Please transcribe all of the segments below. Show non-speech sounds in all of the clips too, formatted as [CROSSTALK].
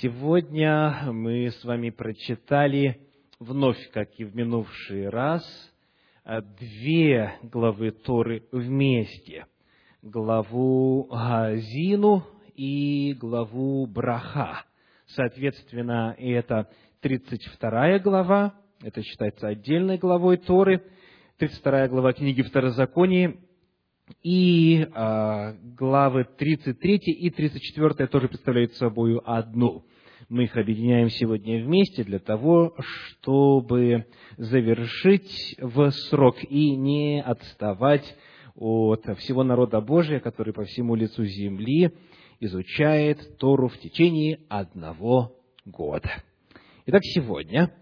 Сегодня мы с вами прочитали вновь, как и в минувший раз, две главы Торы вместе. Главу Газину и главу Браха. Соответственно, это 32 глава, это считается отдельной главой Торы, 32 глава книги Второзакония и э, главы 33 и 34 тоже представляют собой одну. Мы их объединяем сегодня вместе для того, чтобы завершить в срок и не отставать от всего народа Божия, который по всему лицу земли изучает Тору в течение одного года. Итак, сегодня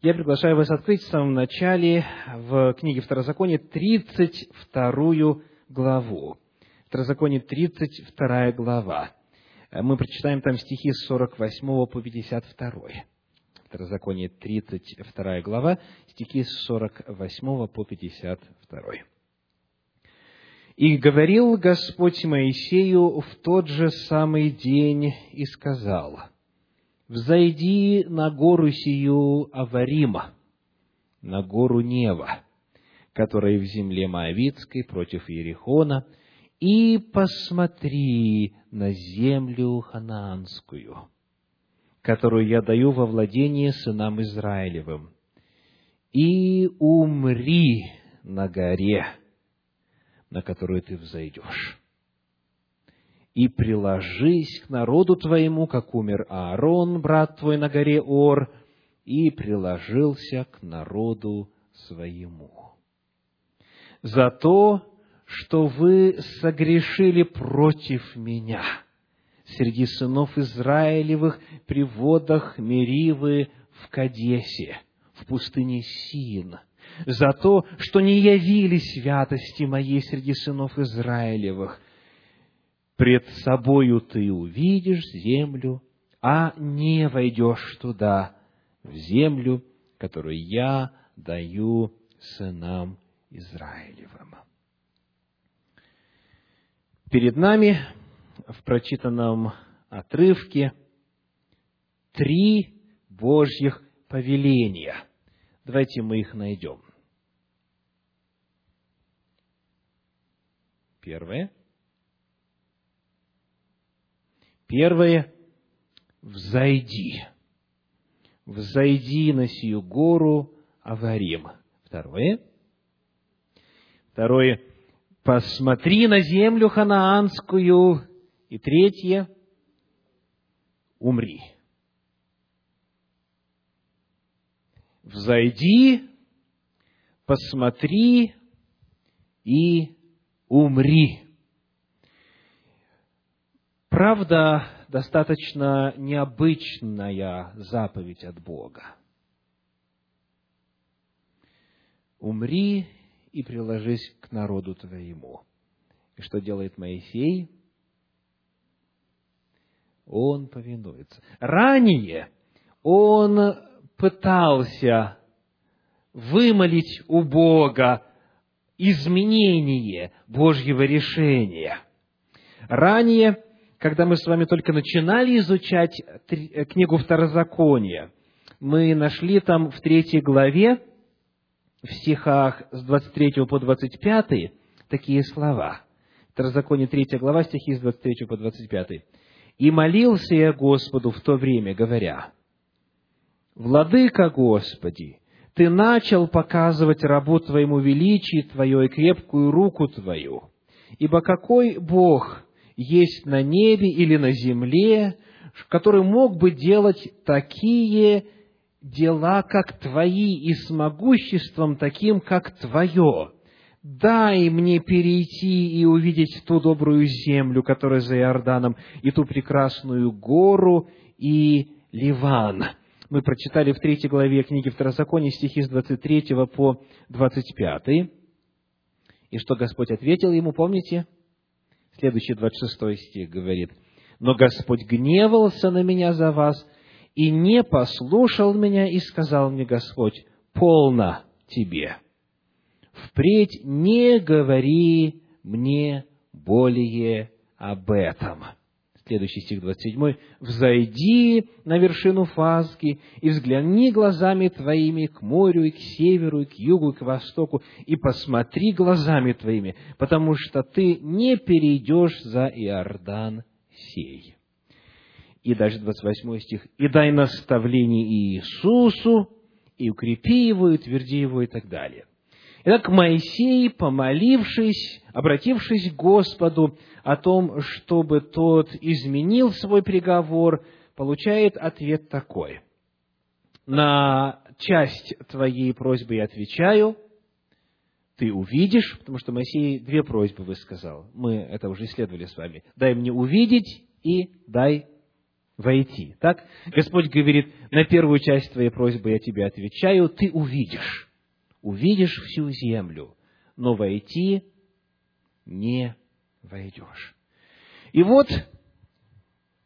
я приглашаю вас открыть в самом начале в книге Второзакония 32 главу. Второзаконие 32 глава. Мы прочитаем там стихи с 48 по 52. Второзаконие 32 глава, стихи с 48 по 52. «И говорил Господь Моисею в тот же самый день и сказал, «Взойди на гору сию Аварима, на гору Нева, которая в земле Моавицкой против Иерихона, и посмотри на землю ханаанскую, которую я даю во владение сынам Израилевым, и умри на горе, на которую ты взойдешь. И приложись к народу твоему, как умер Аарон, брат твой, на горе Ор, и приложился к народу своему за то, что вы согрешили против меня среди сынов Израилевых при водах Меривы в Кадесе, в пустыне Син, за то, что не явили святости моей среди сынов Израилевых. Пред собою ты увидишь землю, а не войдешь туда, в землю, которую я даю сынам Израилевым. Перед нами в прочитанном отрывке три Божьих повеления. Давайте мы их найдем. Первое. Первое – взойди. Взойди на сию гору Аварим. Второе – Второе, посмотри на землю ханаанскую. И третье, умри. Взойди, посмотри и умри. Правда, достаточно необычная заповедь от Бога. Умри и приложись к народу твоему. И что делает Моисей? Он повинуется. Ранее он пытался вымолить у Бога изменение Божьего решения. Ранее, когда мы с вами только начинали изучать книгу Второзакония, мы нашли там в третьей главе в стихах с 23 по 25 такие слова. Второзаконие 3 глава, стихи с 23 по 25. «И молился я Господу в то время, говоря, «Владыка Господи, Ты начал показывать рабу Твоему величие Твое и крепкую руку Твою, ибо какой Бог есть на небе или на земле, который мог бы делать такие дела, как Твои, и с могуществом таким, как Твое. Дай мне перейти и увидеть ту добрую землю, которая за Иорданом, и ту прекрасную гору, и Ливан. Мы прочитали в третьей главе книги Второзакония стихи с 23 по 25. И что Господь ответил ему, помните? Следующий 26 стих говорит, «Но Господь гневался на меня за вас, и не послушал меня, и сказал мне Господь, полно тебе. Впредь не говори мне более об этом. Следующий стих 27. «Взойди на вершину Фазги и взгляни глазами твоими к морю и к северу, и к югу, и к востоку, и посмотри глазами твоими, потому что ты не перейдешь за Иордан сей». И дальше 28 стих. «И дай наставление Иисусу, и укрепи его, и утверди его, и так далее». Итак, Моисей, помолившись, обратившись к Господу о том, чтобы тот изменил свой приговор, получает ответ такой. На часть твоей просьбы я отвечаю, ты увидишь, потому что Моисей две просьбы высказал. Мы это уже исследовали с вами. Дай мне увидеть и дай войти. Так? Господь говорит, на первую часть твоей просьбы я тебе отвечаю, ты увидишь. Увидишь всю землю, но войти не войдешь. И вот,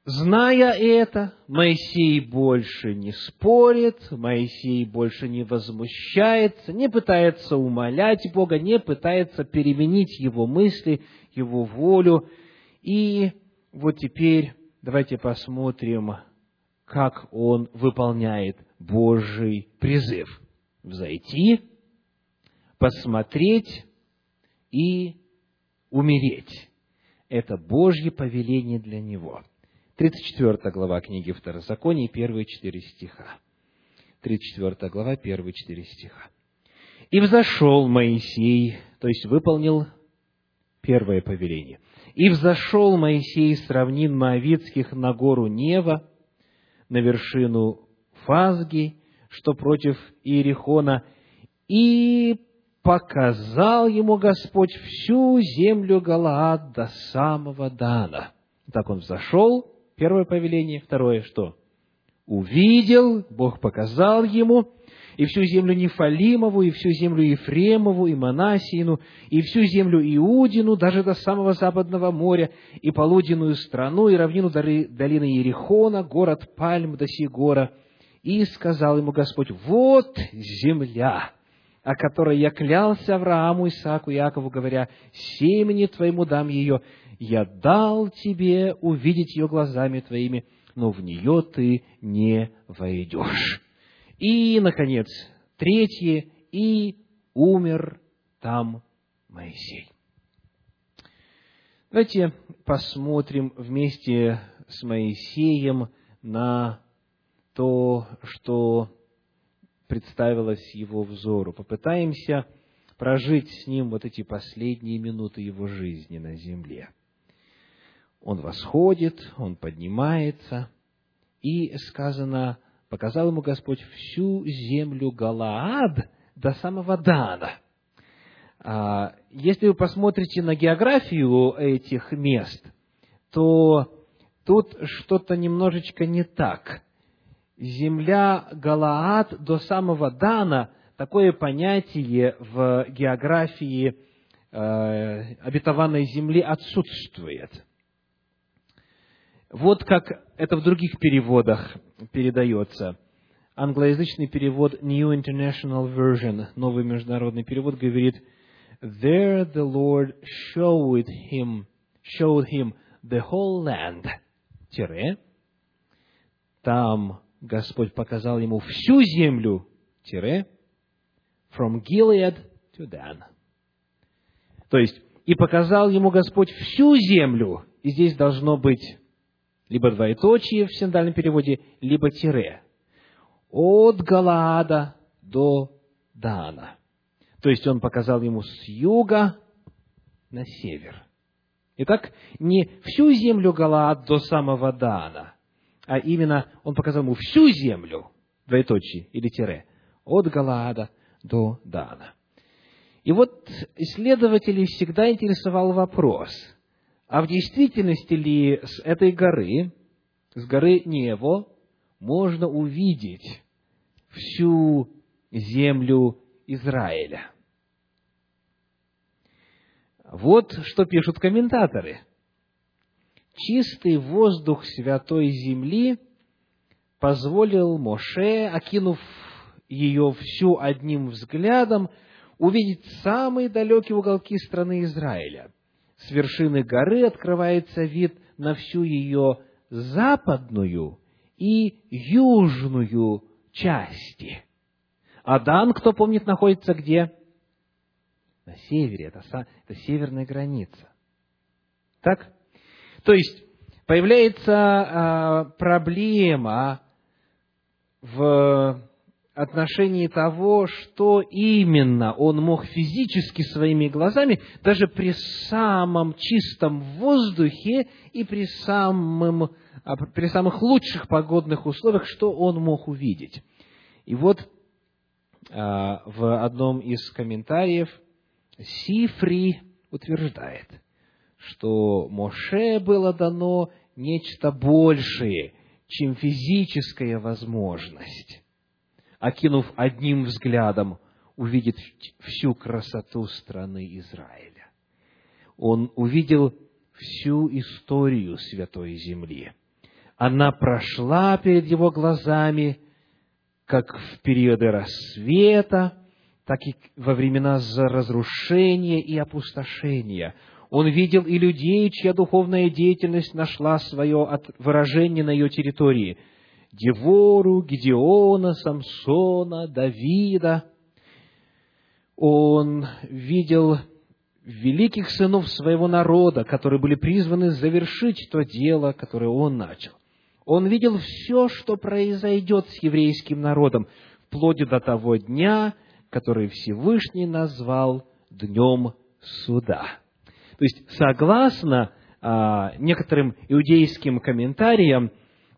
зная это, Моисей больше не спорит, Моисей больше не возмущается, не пытается умолять Бога, не пытается переменить его мысли, его волю. И вот теперь давайте посмотрим, как он выполняет Божий призыв. Взойти, посмотреть и умереть. Это Божье повеление для него. 34 глава книги Второзакония, первые четыре стиха. 34 глава, первые четыре стиха. «И взошел Моисей, то есть выполнил первое повеление. И взошел Моисей с равнин Моавицких на гору Нева, на вершину Фазги, что против Иерихона, и показал ему Господь всю землю Галаад до самого Дана. Так он взошел, первое повеление, второе что? Увидел, Бог показал ему, и всю землю Нефалимову, и всю землю Ефремову, и Манасиину, и всю землю Иудину, даже до самого западного моря, и полуденную страну, и равнину долины Ерихона, город Пальм до Сигора. И сказал ему Господь, вот земля, о которой я клялся Аврааму, Исааку Якову, говоря, «Семени твоему дам ее, я дал тебе увидеть ее глазами твоими, но в нее ты не войдешь». И, наконец, третье, «И умер там Моисей». Давайте посмотрим вместе с Моисеем на то, что представилось его взору. Попытаемся прожить с ним вот эти последние минуты его жизни на земле. Он восходит, он поднимается, и сказано, показал ему Господь всю землю Галаад до самого Дана. А, если вы посмотрите на географию этих мест, то тут что-то немножечко не так земля Галаад до самого Дана, такое понятие в географии э, обетованной земли отсутствует. Вот как это в других переводах передается. Англоязычный перевод New International Version, новый международный перевод, говорит, There the Lord showed him, showed him the whole land, тире, там Господь показал ему всю землю, тире, from Gilead to Dan. То есть, и показал ему Господь всю землю, и здесь должно быть либо двоеточие в синдальном переводе, либо тире. От Галаада до Дана. То есть, он показал ему с юга на север. Итак, не всю землю Галаад до самого Дана, а именно он показал ему всю землю, двоеточие или тире, от Галаада до Дана. И вот исследователей всегда интересовал вопрос, а в действительности ли с этой горы, с горы Нево, можно увидеть всю землю Израиля? Вот что пишут комментаторы – чистый воздух святой земли позволил Моше, окинув ее всю одним взглядом, увидеть самые далекие уголки страны Израиля. С вершины горы открывается вид на всю ее западную и южную части. Адан, кто помнит, находится где? На севере, это, это северная граница. Так? То есть, появляется а, проблема в отношении того, что именно он мог физически своими глазами, даже при самом чистом воздухе и при, самым, а, при самых лучших погодных условиях, что он мог увидеть. И вот а, в одном из комментариев Сифри утверждает, что Моше было дано нечто большее, чем физическая возможность окинув одним взглядом, увидит всю красоту страны Израиля. Он увидел всю историю Святой Земли. Она прошла перед его глазами, как в периоды рассвета, так и во времена разрушения и опустошения. Он видел и людей, чья духовная деятельность нашла свое выражение на ее территории – Девору, Гедеона, Самсона, Давида. Он видел великих сынов своего народа, которые были призваны завершить то дело, которое он начал. Он видел все, что произойдет с еврейским народом, вплоть до того дня, который Всевышний назвал Днем Суда. То есть, согласно а, некоторым иудейским комментариям,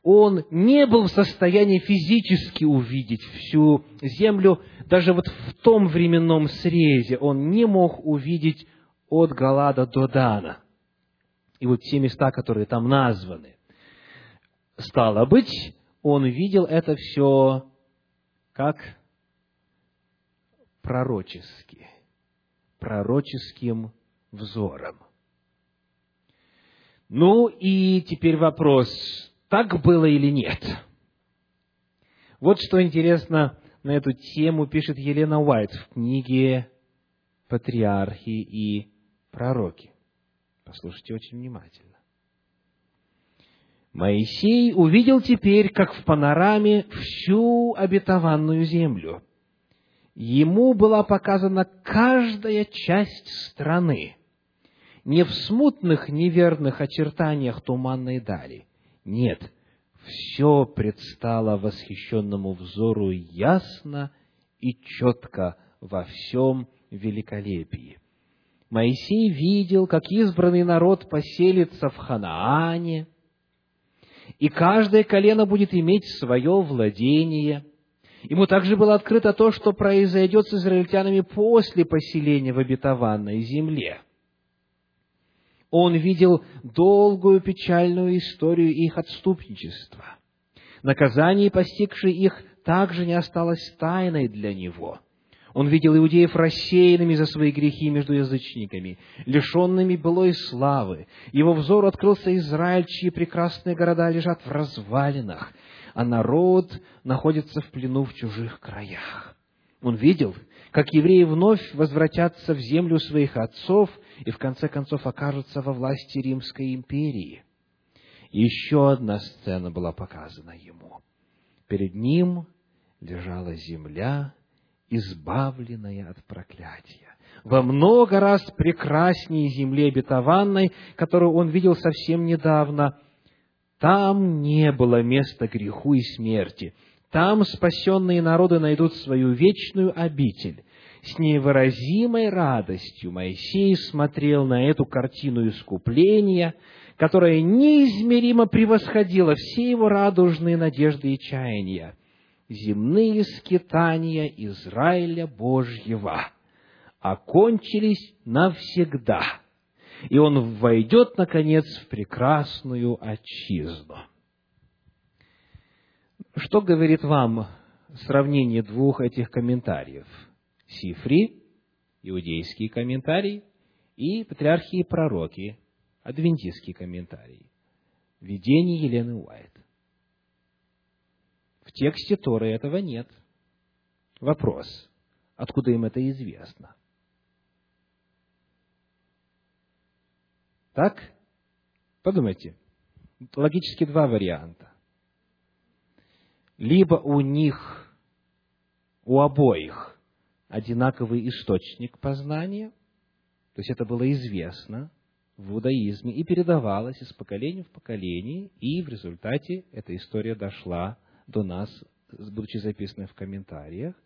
он не был в состоянии физически увидеть всю землю, даже вот в том временном срезе он не мог увидеть от Галада до Дана. И вот те места, которые там названы. Стало быть, он видел это все как пророчески, пророческим взором. Ну и теперь вопрос, так было или нет. Вот что интересно на эту тему пишет Елена Уайт в книге «Патриархи и пророки». Послушайте очень внимательно. Моисей увидел теперь, как в панораме, всю обетованную землю. Ему была показана каждая часть страны, не в смутных неверных очертаниях туманной дали – нет, все предстало восхищенному взору ясно и четко во всем великолепии. Моисей видел, как избранный народ поселится в Ханаане, и каждое колено будет иметь свое владение. Ему также было открыто то, что произойдет с израильтянами после поселения в обетованной земле – он видел долгую печальную историю их отступничества. Наказание, постигшее их, также не осталось тайной для него. Он видел иудеев рассеянными за свои грехи между язычниками, лишенными былой славы. Его взор открылся Израиль, чьи прекрасные города лежат в развалинах, а народ находится в плену в чужих краях. Он видел, как евреи вновь возвратятся в землю своих отцов и в конце концов окажутся во власти Римской империи. еще одна сцена была показана ему. Перед ним лежала земля, избавленная от проклятия. Во много раз прекраснее земли обетованной, которую он видел совсем недавно. Там не было места греху и смерти. Там спасенные народы найдут свою вечную обитель. С невыразимой радостью Моисей смотрел на эту картину искупления, которая неизмеримо превосходила все его радужные надежды и чаяния. Земные скитания Израиля Божьего окончились навсегда, и он войдет, наконец, в прекрасную отчизну. Что говорит вам сравнение двух этих комментариев – Сифри, иудейский комментарий, и патриархи и пророки, адвентистский комментарий. Видение Елены Уайт. В тексте Торы этого нет. Вопрос, откуда им это известно? Так? Подумайте, логически два варианта. Либо у них, у обоих, одинаковый источник познания, то есть это было известно в иудаизме и передавалось из поколения в поколение, и в результате эта история дошла до нас, будучи записанной в комментариях.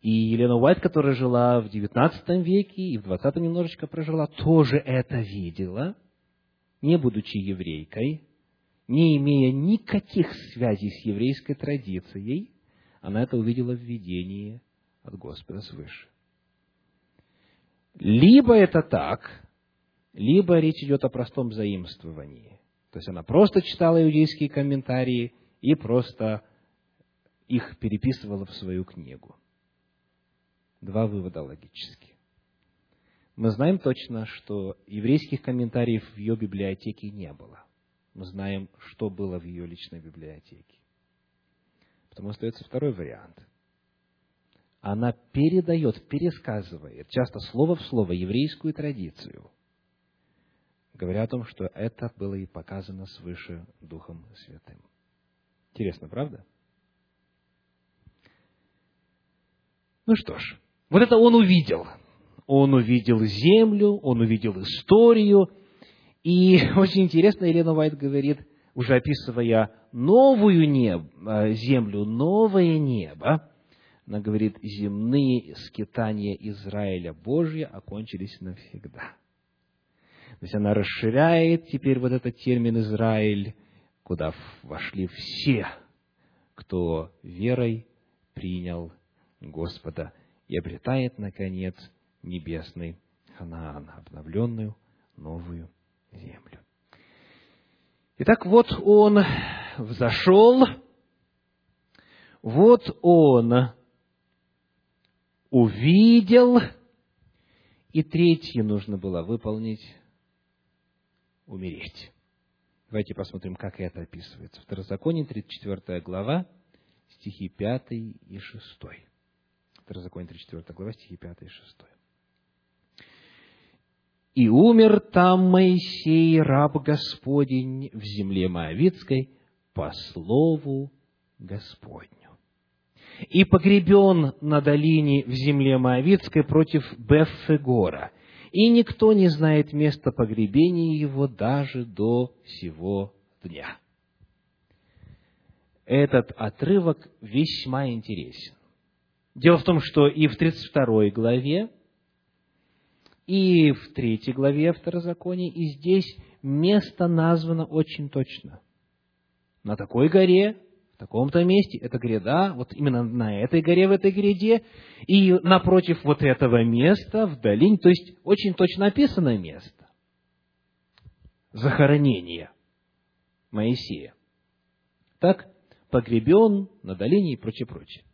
И Елена Уайт, которая жила в XIX веке и в XX немножечко прожила, тоже это видела, не будучи еврейкой, не имея никаких связей с еврейской традицией, она это увидела в видении от Господа свыше. Либо это так, либо речь идет о простом заимствовании. То есть она просто читала иудейские комментарии и просто их переписывала в свою книгу. Два вывода логически. Мы знаем точно, что еврейских комментариев в ее библиотеке не было. Мы знаем, что было в ее личной библиотеке. Потому остается второй вариант. Она передает, пересказывает, часто слово в слово, еврейскую традицию, говоря о том, что это было и показано свыше Духом Святым. Интересно, правда? Ну что ж, вот это он увидел. Он увидел землю, он увидел историю. И [LAUGHS] очень интересно, Елена Уайт говорит, уже описывая новую небо, э, землю, новое небо, она говорит, земные скитания Израиля Божья окончились навсегда. То есть она расширяет теперь вот этот термин Израиль, куда вошли все, кто верой принял Господа и обретает, наконец, небесный Ханаан, обновленную новую землю. Итак, вот он взошел, вот он увидел, и третье нужно было выполнить – умереть. Давайте посмотрим, как это описывается. Второзаконие, 34 глава, стихи 5 и 6. Второзаконие, 34 глава, стихи 5 и 6. «И умер там Моисей, раб Господень, в земле Моавицкой, по слову Господню. И погребен на долине в земле Моавицкой против Беффегора, и никто не знает места погребения его даже до сего дня». Этот отрывок весьма интересен. Дело в том, что и в 32 главе, и в 3 главе Второзакония, и здесь место названо очень точно. На такой горе, таком-то месте, это гряда, вот именно на этой горе, в этой гряде, и напротив вот этого места, в долине, то есть очень точно описанное место. Захоронение Моисея. Так, погребен на долине и прочее, прочее.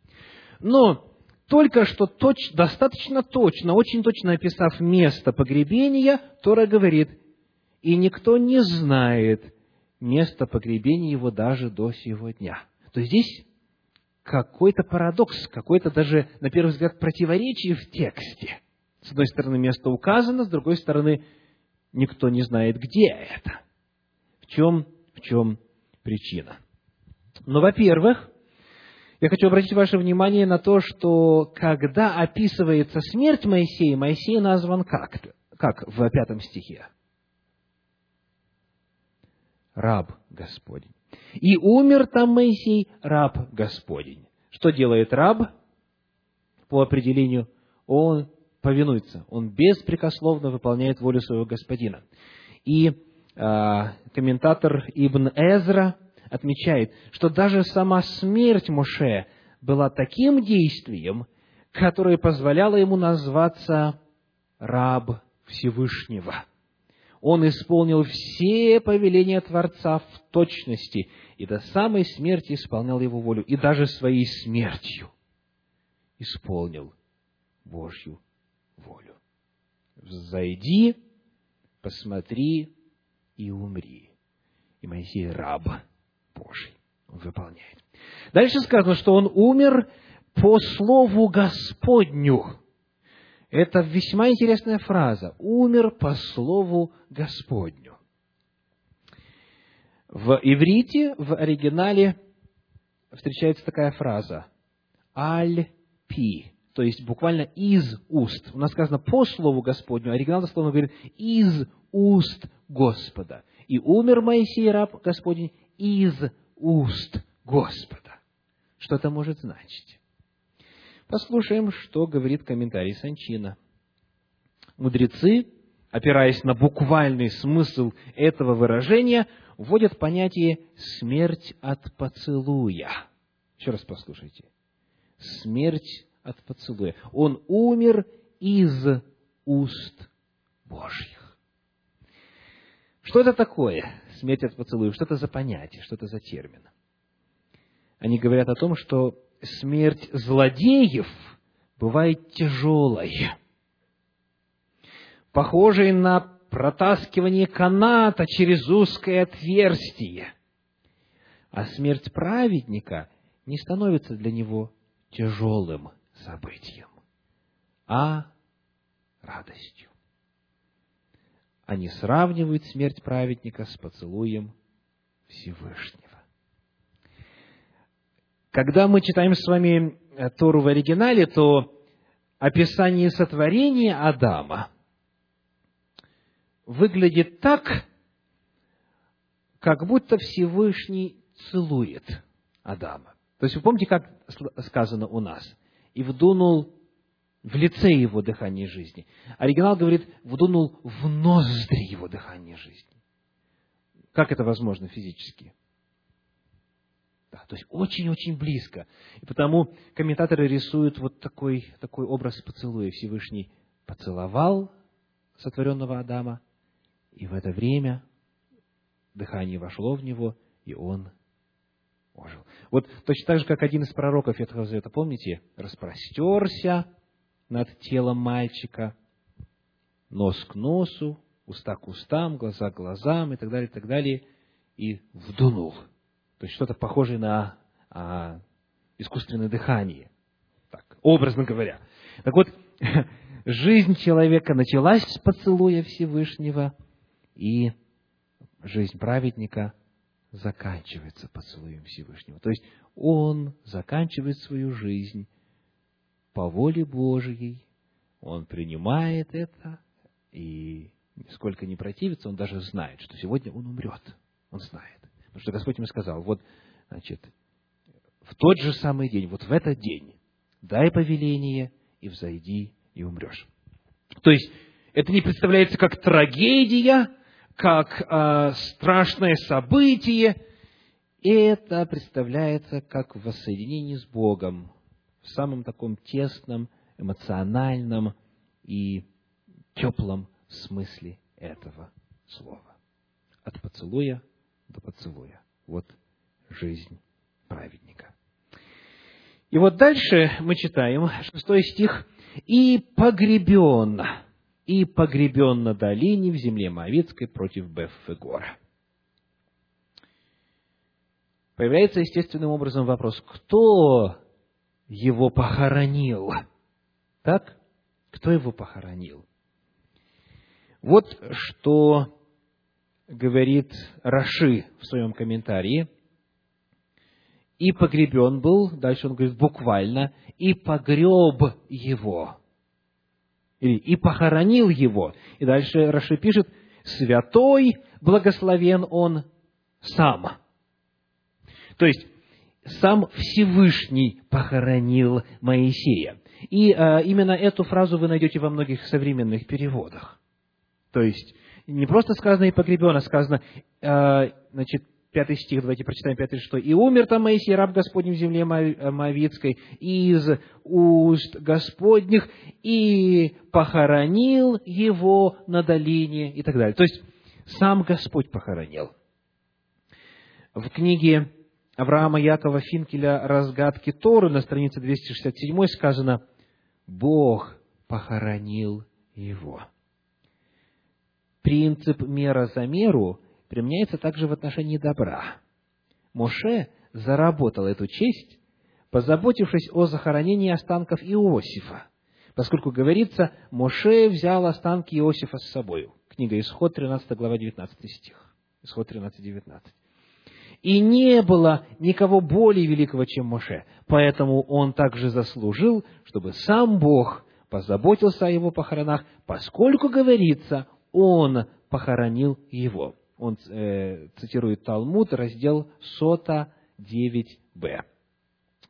Но только что точ, достаточно точно, очень точно описав место погребения, Тора говорит, и никто не знает место погребения его даже до сего дня. То здесь какой-то парадокс, какой-то даже, на первый взгляд, противоречие в тексте. С одной стороны, место указано, с другой стороны, никто не знает, где это. В чем, в чем причина? Но, во-первых, я хочу обратить ваше внимание на то, что когда описывается смерть Моисея, Моисей назван как? Как в пятом стихе? Раб Господень. И умер там Моисей, раб Господень. Что делает раб? По определению, он повинуется, он беспрекословно выполняет волю своего господина. И э, комментатор Ибн Эзра отмечает, что даже сама смерть Моше была таким действием, которое позволяло ему назваться раб Всевышнего. Он исполнил все повеления Творца в точности и до самой смерти исполнял его волю, и даже своей смертью исполнил Божью волю. Зайди, посмотри и умри. И Моисей раб Божий. Он выполняет. Дальше сказано, что он умер по слову Господню. Это весьма интересная фраза. Умер по слову Господню. В иврите, в оригинале, встречается такая фраза «аль-пи», то есть буквально «из уст». У нас сказано «по слову Господню», оригинал дословно говорит «из уст Господа». И умер Моисей, раб Господень, из уст Господа. Что это может значить? Послушаем, что говорит комментарий Санчина. Мудрецы, опираясь на буквальный смысл этого выражения, вводят понятие «смерть от поцелуя». Еще раз послушайте. Смерть от поцелуя. Он умер из уст Божьих. Что это такое, смерть от поцелуя? Что это за понятие, что это за термин? Они говорят о том, что смерть злодеев бывает тяжелой, похожей на протаскивание каната через узкое отверстие. А смерть праведника не становится для него тяжелым событием, а радостью. Они сравнивают смерть праведника с поцелуем Всевышнего. Когда мы читаем с вами э, Тору в оригинале, то описание сотворения Адама выглядит так, как будто Всевышний целует Адама. То есть вы помните, как сказано у нас? И вдунул в лице его дыхание жизни. Оригинал говорит, вдунул в ноздри его дыхание жизни. Как это возможно физически? Да, то есть очень-очень близко. И потому комментаторы рисуют вот такой, такой образ поцелуя. Всевышний поцеловал сотворенного Адама, и в это время дыхание вошло в него, и он ожил. Вот точно так же, как один из пророков Ветхого Завета, помните, распростерся над телом мальчика, нос к носу, уста к устам, глаза к глазам и так далее, и так далее, и вдунул. То есть что-то похожее на а, искусственное дыхание, так, образно говоря. Так вот, [LAUGHS] жизнь человека началась с поцелуя Всевышнего, и жизнь праведника заканчивается поцелуем Всевышнего. То есть он заканчивает свою жизнь по воле Божьей, он принимает это и нисколько не противится, он даже знает, что сегодня он умрет. Он знает. Потому что Господь ему сказал, вот, значит, в тот же самый день, вот в этот день, дай повеление и взойди и умрешь. То есть, это не представляется как трагедия, как э, страшное событие, это представляется как воссоединение с Богом в самом таком тесном, эмоциональном и теплом смысле этого слова. От поцелуя до поцелуя. Вот жизнь праведника. И вот дальше мы читаем, шестой стих, «И погребен, и погребен на долине в земле Моавицкой против Беффегора». Появляется естественным образом вопрос, кто его похоронил? Так? Кто его похоронил? Вот что говорит Раши в своем комментарии. И погребен был, дальше он говорит буквально, и погреб его. Или и похоронил его. И дальше Раши пишет, святой, благословен он сам. То есть, сам Всевышний похоронил Моисея. И а, именно эту фразу вы найдете во многих современных переводах. То есть, не просто сказано «и погребен», а сказано, э, значит, пятый стих, давайте прочитаем пятый, что «И умер там Моисей, раб Господень в земле Моавицкой, из уст Господних, и похоронил его на долине» и так далее. То есть, сам Господь похоронил. В книге Авраама Якова Финкеля «Разгадки Торы» на странице 267 сказано «Бог похоронил его» принцип мера за меру применяется также в отношении добра. Моше заработал эту честь, позаботившись о захоронении останков Иосифа, поскольку говорится, Моше взял останки Иосифа с собой. Книга Исход, 13 глава, 19 стих. Исход 13, 19. И не было никого более великого, чем Моше. Поэтому он также заслужил, чтобы сам Бог позаботился о его похоронах, поскольку, говорится, он похоронил его. Он э, цитирует Талмуд, раздел Сота 9б.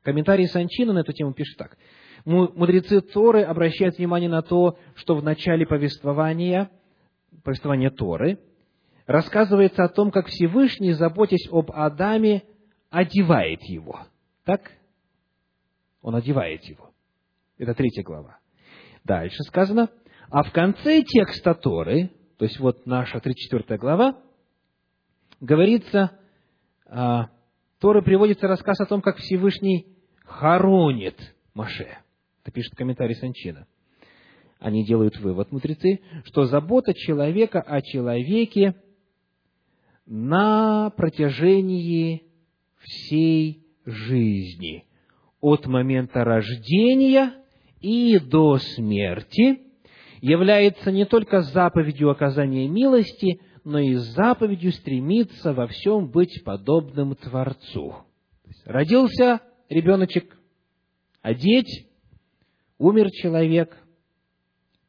Комментарий Санчина на эту тему пишет так. Мудрецы Торы обращают внимание на то, что в начале повествования, повествования Торы, рассказывается о том, как Всевышний, заботясь об Адаме, одевает его. Так? Он одевает его. Это третья глава. Дальше сказано, а в конце текста Торы, то есть вот наша 34 глава, говорится, а, Торы приводится рассказ о том, как Всевышний хоронит Маше. Это пишет комментарий Санчина. Они делают вывод, мудрецы, что забота человека о человеке на протяжении всей жизни, от момента рождения и до смерти является не только заповедью оказания милости, но и заповедью стремиться во всем быть подобным Творцу. Родился ребеночек, одеть, умер человек,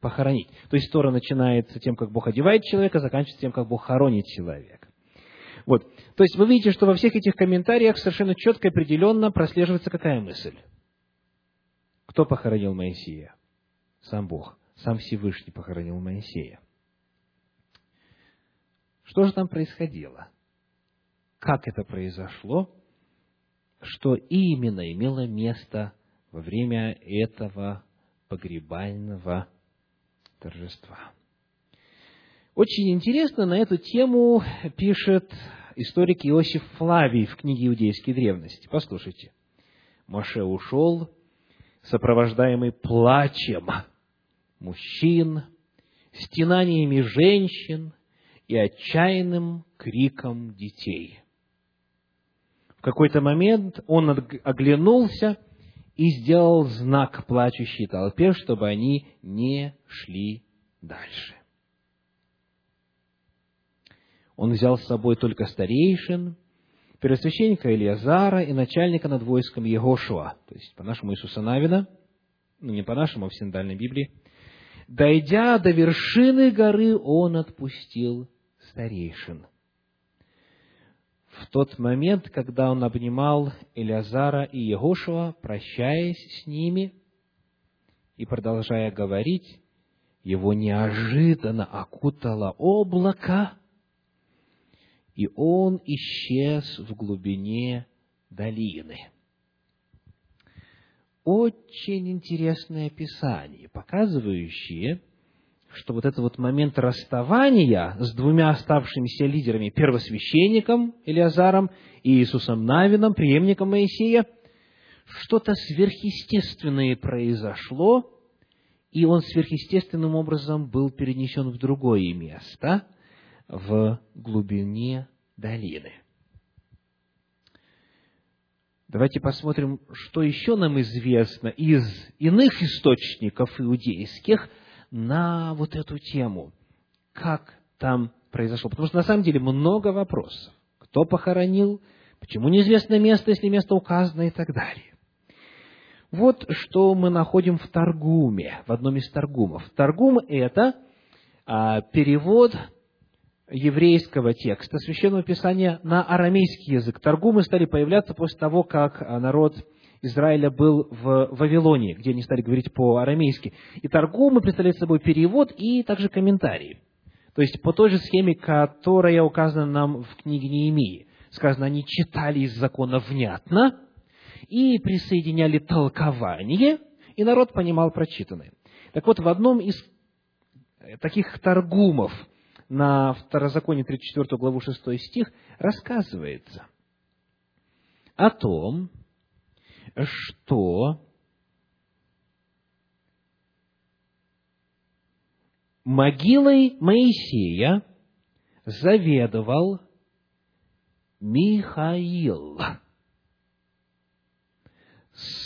похоронить. То есть Тора начинается тем, как Бог одевает человека, заканчивается тем, как Бог хоронит человека. Вот. То есть вы видите, что во всех этих комментариях совершенно четко и определенно прослеживается какая мысль? Кто похоронил Моисея? Сам Бог. Сам Всевышний похоронил Моисея. Что же там происходило? Как это произошло? Что именно имело место во время этого погребального торжества? Очень интересно на эту тему пишет историк Иосиф Флавий в книге «Иудейские древности». Послушайте. Моше ушел, сопровождаемый плачем мужчин, стенаниями женщин и отчаянным криком детей. В какой-то момент он оглянулся и сделал знак плачущей толпе, чтобы они не шли дальше. Он взял с собой только старейшин, первосвященника Илиазара и начальника над войском Егошуа, то есть по-нашему Иисуса Навина, ну не по-нашему, а в синодальной Библии. Дойдя до вершины горы, он отпустил старейшин. В тот момент, когда он обнимал Илиазара и Егошуа, прощаясь с ними и продолжая говорить, его неожиданно окутало облако, и он исчез в глубине долины. Очень интересное описание, показывающее, что вот этот вот момент расставания с двумя оставшимися лидерами, первосвященником Илиазаром и Иисусом Навином, преемником Моисея, что-то сверхъестественное произошло, и он сверхъестественным образом был перенесен в другое место – в глубине долины. Давайте посмотрим, что еще нам известно из иных источников иудейских на вот эту тему. Как там произошло. Потому что на самом деле много вопросов. Кто похоронил, почему неизвестно место, если место указано и так далее. Вот что мы находим в Таргуме, в одном из Таргумов. Таргум – это а, перевод еврейского текста Священного Писания на арамейский язык. Торгумы стали появляться после того, как а, народ Израиля был в Вавилоне, где они стали говорить по-арамейски. И торгумы представляют собой перевод и также комментарии. То есть по той же схеме, которая указана нам в книге Неемии. Сказано, они читали из закона внятно и присоединяли толкование, и народ понимал прочитанное. Так вот, в одном из таких торгумов – на Второзаконие 34 главу 6 стих рассказывается о том, что могилой Моисея заведовал Михаил,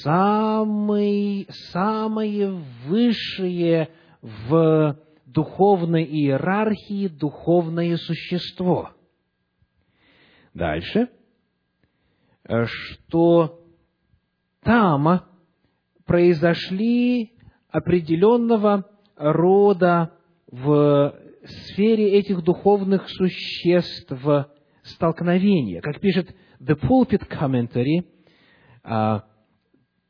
самый, самое высшее в духовной иерархии духовное существо. Дальше. э, что там произошли определенного рода в сфере этих духовных существ столкновения. Как пишет The Pulpit Commentary, а,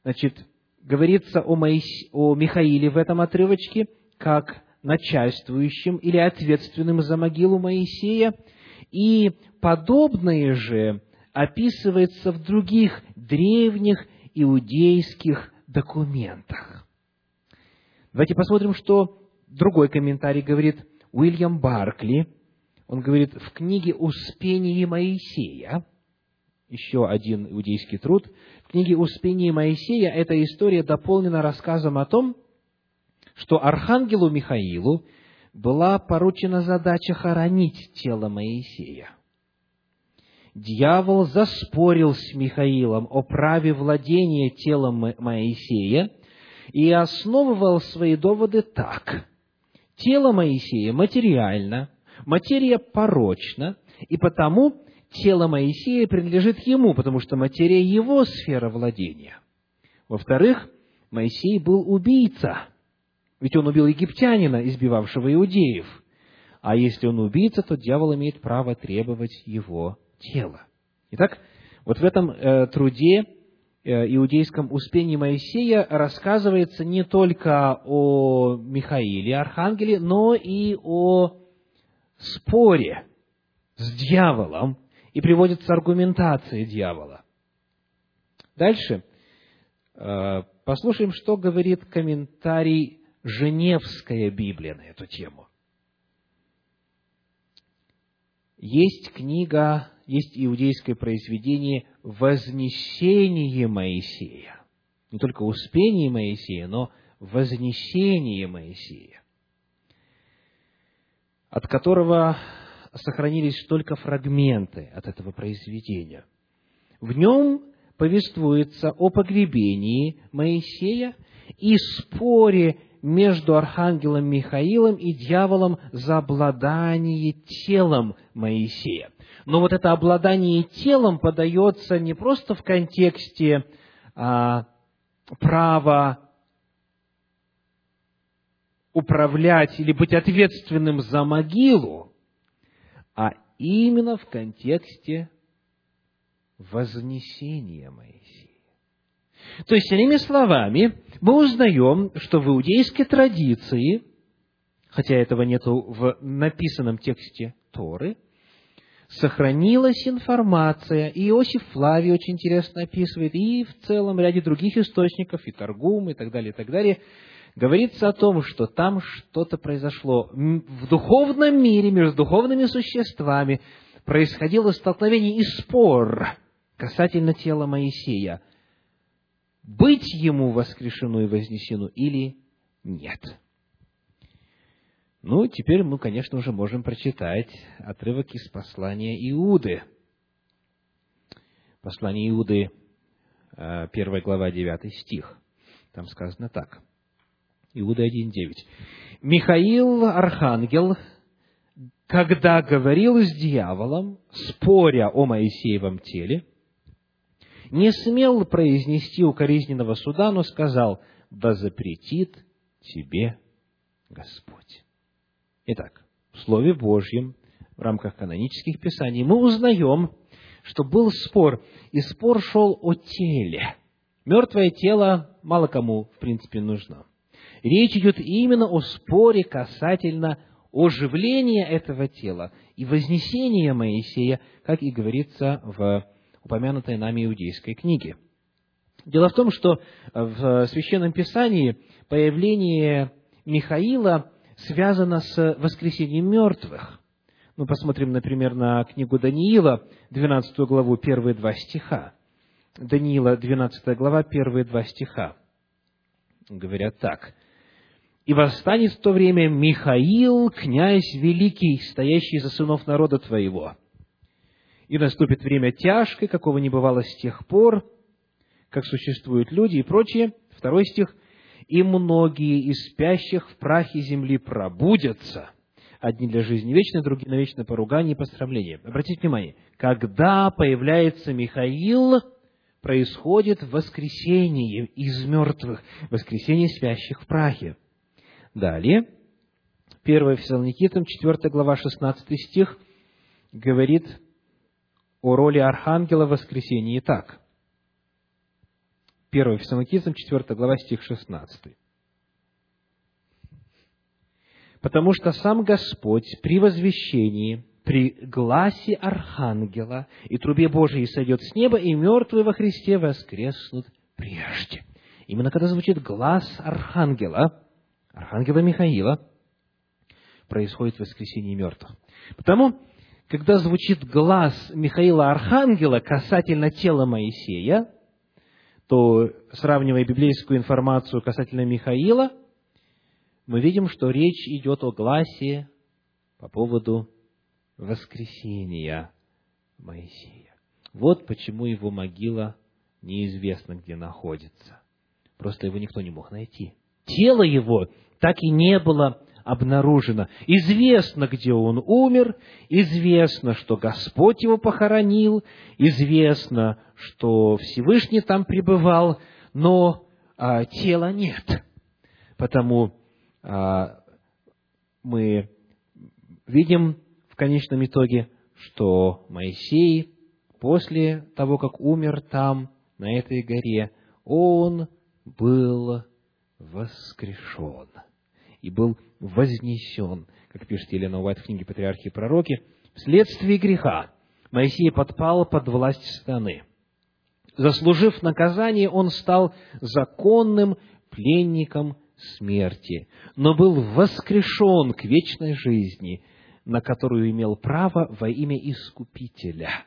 значит, говорится о, Моис... о Михаиле в этом отрывочке, как начальствующим или ответственным за могилу Моисея, и подобное же описывается в других древних иудейских документах. Давайте посмотрим, что другой комментарий говорит Уильям Баркли. Он говорит, в книге «Успение Моисея», еще один иудейский труд, в книге «Успение Моисея» эта история дополнена рассказом о том, что архангелу Михаилу была поручена задача хоронить тело Моисея. Дьявол заспорил с Михаилом о праве владения телом Моисея и основывал свои доводы так. Тело Моисея материально, материя порочна, и потому тело Моисея принадлежит ему, потому что материя его сфера владения. Во-вторых, Моисей был убийца, ведь он убил египтянина, избивавшего иудеев. А если он убийца, то дьявол имеет право требовать его тела. Итак, вот в этом э, труде э, иудейском Успении Моисея рассказывается не только о Михаиле, архангеле, но и о споре с дьяволом, и приводится аргументация дьявола. Дальше э, послушаем, что говорит комментарий Женевская Библия на эту тему. Есть книга, есть иудейское произведение «Вознесение Моисея». Не только «Успение Моисея», но «Вознесение Моисея», от которого сохранились только фрагменты от этого произведения. В нем повествуется о погребении Моисея и споре между архангелом Михаилом и дьяволом за обладание телом Моисея. Но вот это обладание телом подается не просто в контексте а, права управлять или быть ответственным за могилу, а именно в контексте вознесения Моисея. То есть, иными словами, мы узнаем, что в иудейской традиции, хотя этого нет в написанном тексте Торы, сохранилась информация, и Иосиф Флавий очень интересно описывает, и в целом ряде других источников, и Торгум, и так далее, и так далее, говорится о том, что там что-то произошло. В духовном мире, между духовными существами, происходило столкновение и спор касательно тела Моисея – быть ему воскрешено и вознесено или нет. Ну, теперь мы, конечно, уже можем прочитать отрывок из послания Иуды. Послание Иуды, э, первая глава, 9 стих. Там сказано так. Иуда 1.9. Михаил, архангел, когда говорил с дьяволом, споря о Моисеевом теле, не смел произнести укоризненного суда, но сказал, да запретит тебе Господь. Итак, в Слове Божьем, в рамках канонических писаний, мы узнаем, что был спор, и спор шел о теле. Мертвое тело мало кому, в принципе, нужно. Речь идет именно о споре касательно оживления этого тела и вознесения Моисея, как и говорится в упомянутой нами иудейской книге. Дело в том, что в Священном Писании появление Михаила связано с воскресением мертвых. Ну, посмотрим, например, на книгу Даниила, 12 главу, первые два стиха. Даниила, 12 глава, первые два стиха. Говорят так. «И восстанет в то время Михаил, князь великий, стоящий за сынов народа твоего, и наступит время тяжкое, какого не бывало с тех пор, как существуют люди и прочее. Второй стих. «И многие из спящих в прахе земли пробудятся, одни для жизни вечной, другие на вечное поругание и посрамление. Обратите внимание, когда появляется Михаил, происходит воскресение из мертвых, воскресение спящих в прахе. Далее, 1 Фессалоникитам, 4 глава, 16 стих, говорит о роли архангела в воскресении так. 1 Фессалоникитам, 4 глава, стих 16. Потому что сам Господь при возвещении, при гласе Архангела и трубе Божией сойдет с неба, и мертвые во Христе воскреснут прежде. Именно когда звучит глаз Архангела, Архангела Михаила, происходит воскресение мертвых. Потому, когда звучит глаз Михаила Архангела касательно тела Моисея, то, сравнивая библейскую информацию касательно Михаила, мы видим, что речь идет о гласе по поводу воскресения Моисея. Вот почему его могила неизвестно, где находится. Просто его никто не мог найти. Тело его так и не было обнаружено. Известно, где он умер, известно, что Господь его похоронил, известно, что Всевышний там пребывал, но а, тела нет. Потому а, мы видим в конечном итоге, что Моисей после того, как умер там, на этой горе, он был воскрешен и был вознесен, как пишет Елена Уайт в книге «Патриархи и пророки», вследствие греха Моисей подпал под власть страны. Заслужив наказание, он стал законным пленником смерти, но был воскрешен к вечной жизни, на которую имел право во имя Искупителя.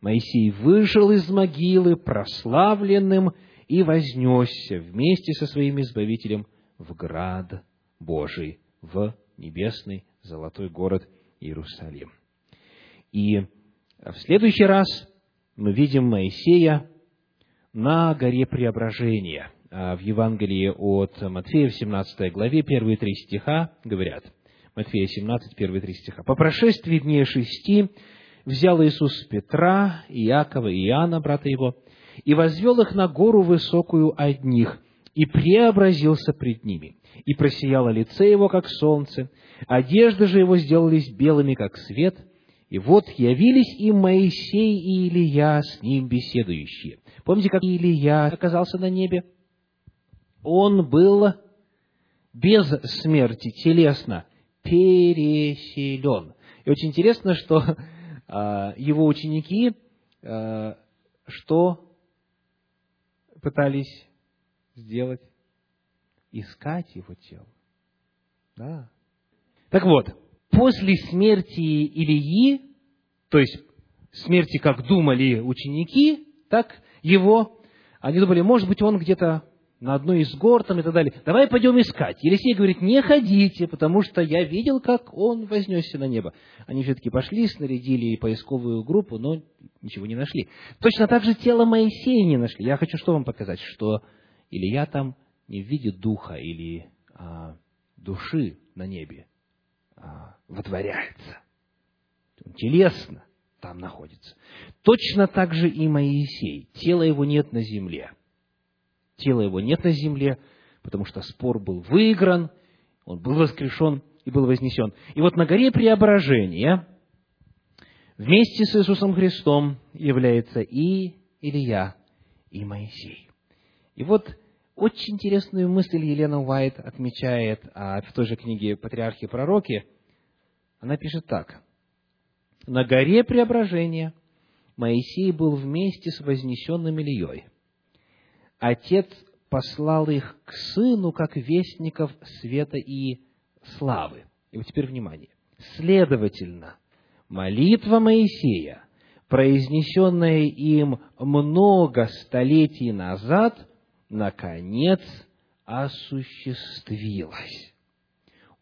Моисей выжил из могилы прославленным и вознесся вместе со своим Избавителем в град Божий, в небесный золотой город Иерусалим. И в следующий раз мы видим Моисея на горе Преображения – а, в Евангелии от Матфея в 17 главе, первые три стиха говорят, Матфея 17, первые три стиха. «По прошествии дней шести взял Иисус Петра, Иакова и Иоанна, брата его, и возвел их на гору высокую одних, и преобразился пред ними, и просияло лице его, как солнце, одежды же его сделались белыми, как свет, и вот явились им Моисей и Илия с ним беседующие. Помните, как Илия оказался на небе? он был без смерти телесно переселен. И очень интересно, что [LAUGHS] а, его ученики а, что пытались сделать? Искать его тело. Да. Так вот, после смерти Илии, то есть смерти, как думали ученики, так его, они думали, может быть, он где-то на одной из гор там и так далее. Давай пойдем искать. Елисей говорит, не ходите, потому что я видел, как он вознесся на небо. Они все-таки пошли, снарядили поисковую группу, но ничего не нашли. Точно так же тело Моисея не нашли. Я хочу что вам показать, что Илья там не в виде духа или а, души на небе а, вотворяется. Он телесно там находится. Точно так же и Моисей. Тела его нет на земле. Тела его нет на земле, потому что спор был выигран, он был воскрешен и был вознесен. И вот на горе преображения вместе с Иисусом Христом является и Илья, и Моисей. И вот очень интересную мысль Елена Уайт отмечает а, в той же книге «Патриархи и пророки». Она пишет так. «На горе преображения Моисей был вместе с вознесенным Ильей – Отец послал их к Сыну, как вестников света и славы. И вот теперь внимание. Следовательно, молитва Моисея, произнесенная им много столетий назад, наконец осуществилась.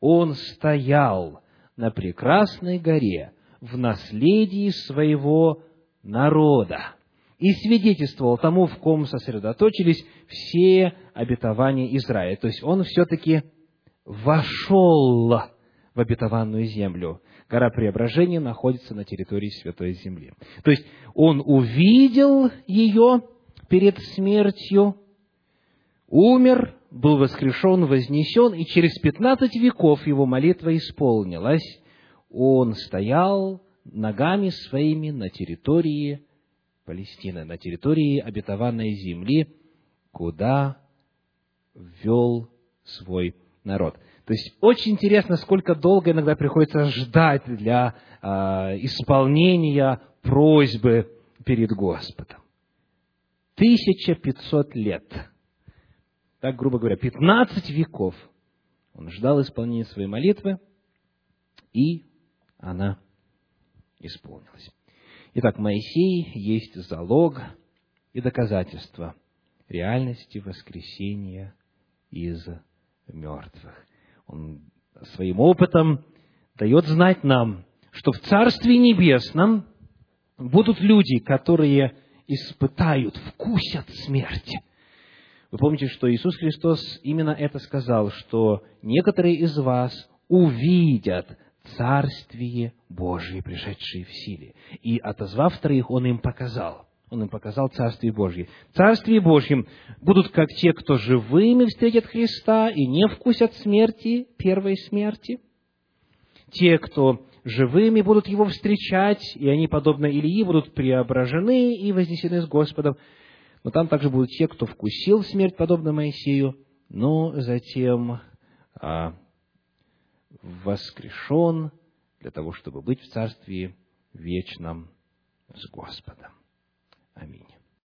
Он стоял на прекрасной горе в наследии своего народа и свидетельствовал тому, в ком сосредоточились все обетования Израиля. То есть он все-таки вошел в обетованную землю. Гора Преображения находится на территории Святой Земли. То есть он увидел ее перед смертью, умер, был воскрешен, вознесен, и через пятнадцать веков его молитва исполнилась. Он стоял ногами своими на территории Палестины, на территории обетованной земли, куда ввел свой народ. То есть очень интересно, сколько долго иногда приходится ждать для э, исполнения просьбы перед Господом. 1500 лет. Так, грубо говоря, 15 веков он ждал исполнения своей молитвы, и она исполнилась. Итак, Моисей есть залог и доказательство реальности воскресения из мертвых. Он своим опытом дает знать нам, что в Царстве Небесном будут люди, которые испытают, вкусят смерти. Вы помните, что Иисус Христос именно это сказал, что некоторые из вас увидят Царствие Божие, пришедшее в силе. И отозвав троих, Он им показал. Он им показал Царствие Божье. Царствие Божьем будут как те, кто живыми встретят Христа и не вкусят смерти, первой смерти. Те, кто живыми будут Его встречать, и они, подобно Илии, будут преображены и вознесены с Господом. Но там также будут те, кто вкусил смерть, подобно Моисею, но затем а, воскрешен для того, чтобы быть в Царстве вечном с Господом. Аминь.